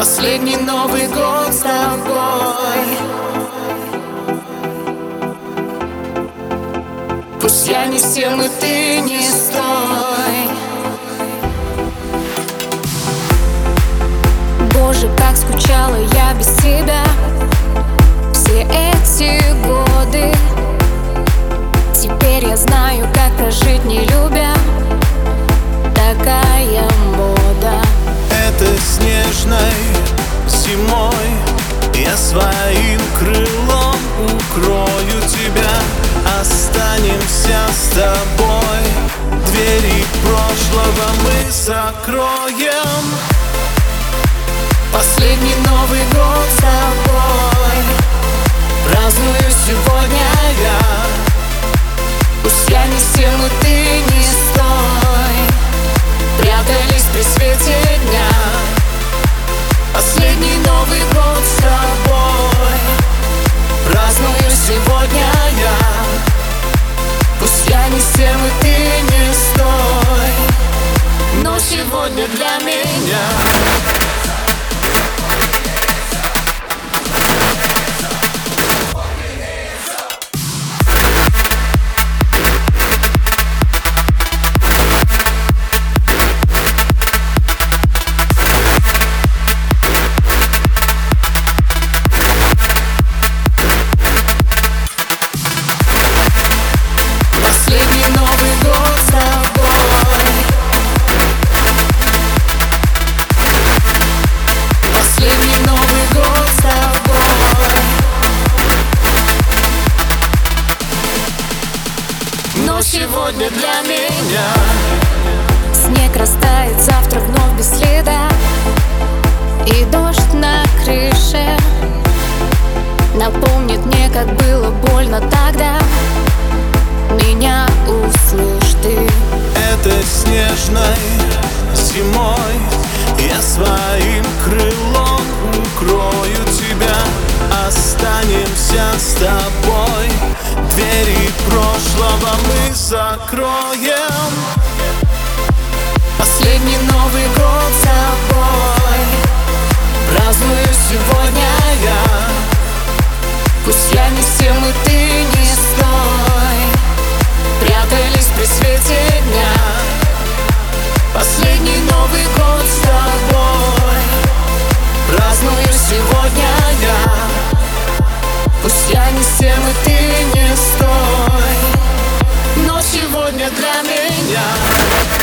Последний Новый год с тобой. Пусть я не сел, и ты не стой. Боже, как скучала я без тебя Все эти годы. Теперь я знаю, как прожить не любя своим крылом укрою тебя. Останемся с тобой. Двери прошлого мы закроем. Последний Новый год с тобой. Праздную сегодня я. Пусть я не и ты не стой. Прятались при свете дня. Последний Новый год сегодня для меня. Снег растает завтра вновь без следа. И дождь на крыше Напомнит мне, как было больно тогда. Меня услышь ты. Это снежной зимой Я своим крылом прошлого мы закроем. Последний Новый год за Пусть я не всем и ты не стой. Но сегодня для меня